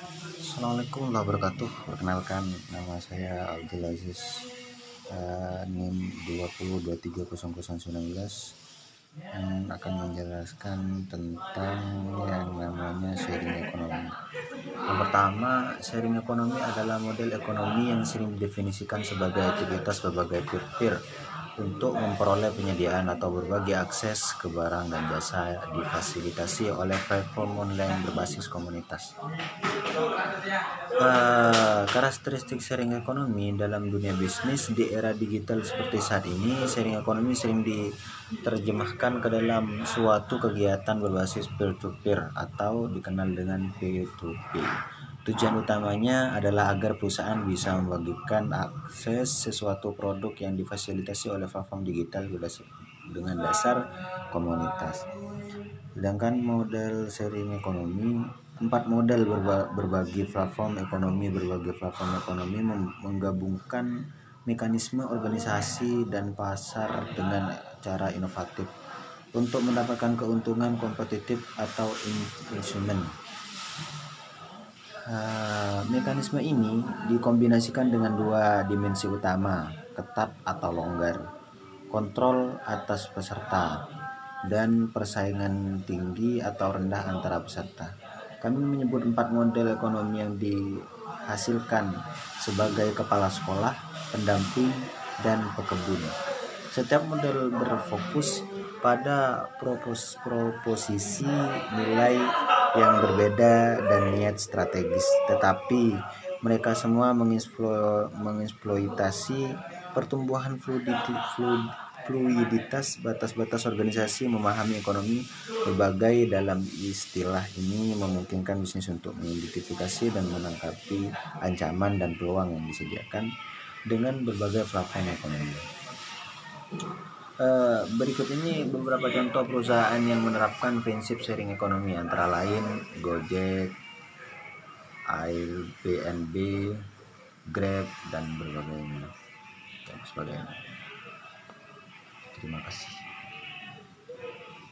Assalamualaikum warahmatullahi wabarakatuh. Perkenalkan nama saya Abdul Aziz. Uh, NIM 20230019 yang akan menjelaskan tentang yang namanya sharing ekonomi. Yang pertama, sharing ekonomi adalah model ekonomi yang sering didefinisikan sebagai aktivitas berbagai peer-peer untuk memperoleh penyediaan atau berbagi akses ke barang dan jasa difasilitasi oleh platform online berbasis komunitas. Uh, karakteristik sharing ekonomi dalam dunia bisnis di era digital seperti saat ini, sharing ekonomi sering diterjemahkan ke dalam suatu kegiatan berbasis peer-to-peer -peer atau dikenal dengan P2P. Tujuan utamanya adalah agar perusahaan bisa membagikan akses sesuatu produk yang difasilitasi oleh platform digital dengan dasar komunitas. Sedangkan model sharing ekonomi, empat model berbagi platform ekonomi berbagi platform ekonomi menggabungkan mekanisme organisasi dan pasar dengan cara inovatif untuk mendapatkan keuntungan kompetitif atau investment. Uh, mekanisme ini dikombinasikan dengan dua dimensi utama, ketat atau longgar, kontrol atas peserta, dan persaingan tinggi atau rendah antara peserta. Kami menyebut empat model ekonomi yang dihasilkan sebagai kepala sekolah, pendamping, dan pekebun. Setiap model berfokus pada propos proposisi nilai yang berbeda dan niat strategis, tetapi mereka semua mengeksploitasi pertumbuhan fluiditas batas-batas organisasi memahami ekonomi berbagai dalam istilah ini memungkinkan bisnis untuk mengidentifikasi dan menangkapi ancaman dan peluang yang disediakan dengan berbagai platform ekonomi. Eh, berikut ini beberapa contoh perusahaan yang menerapkan prinsip sharing ekonomi antara lain Gojek, Airbnb, Grab dan berbagai dan sebagainya. Terima kasih.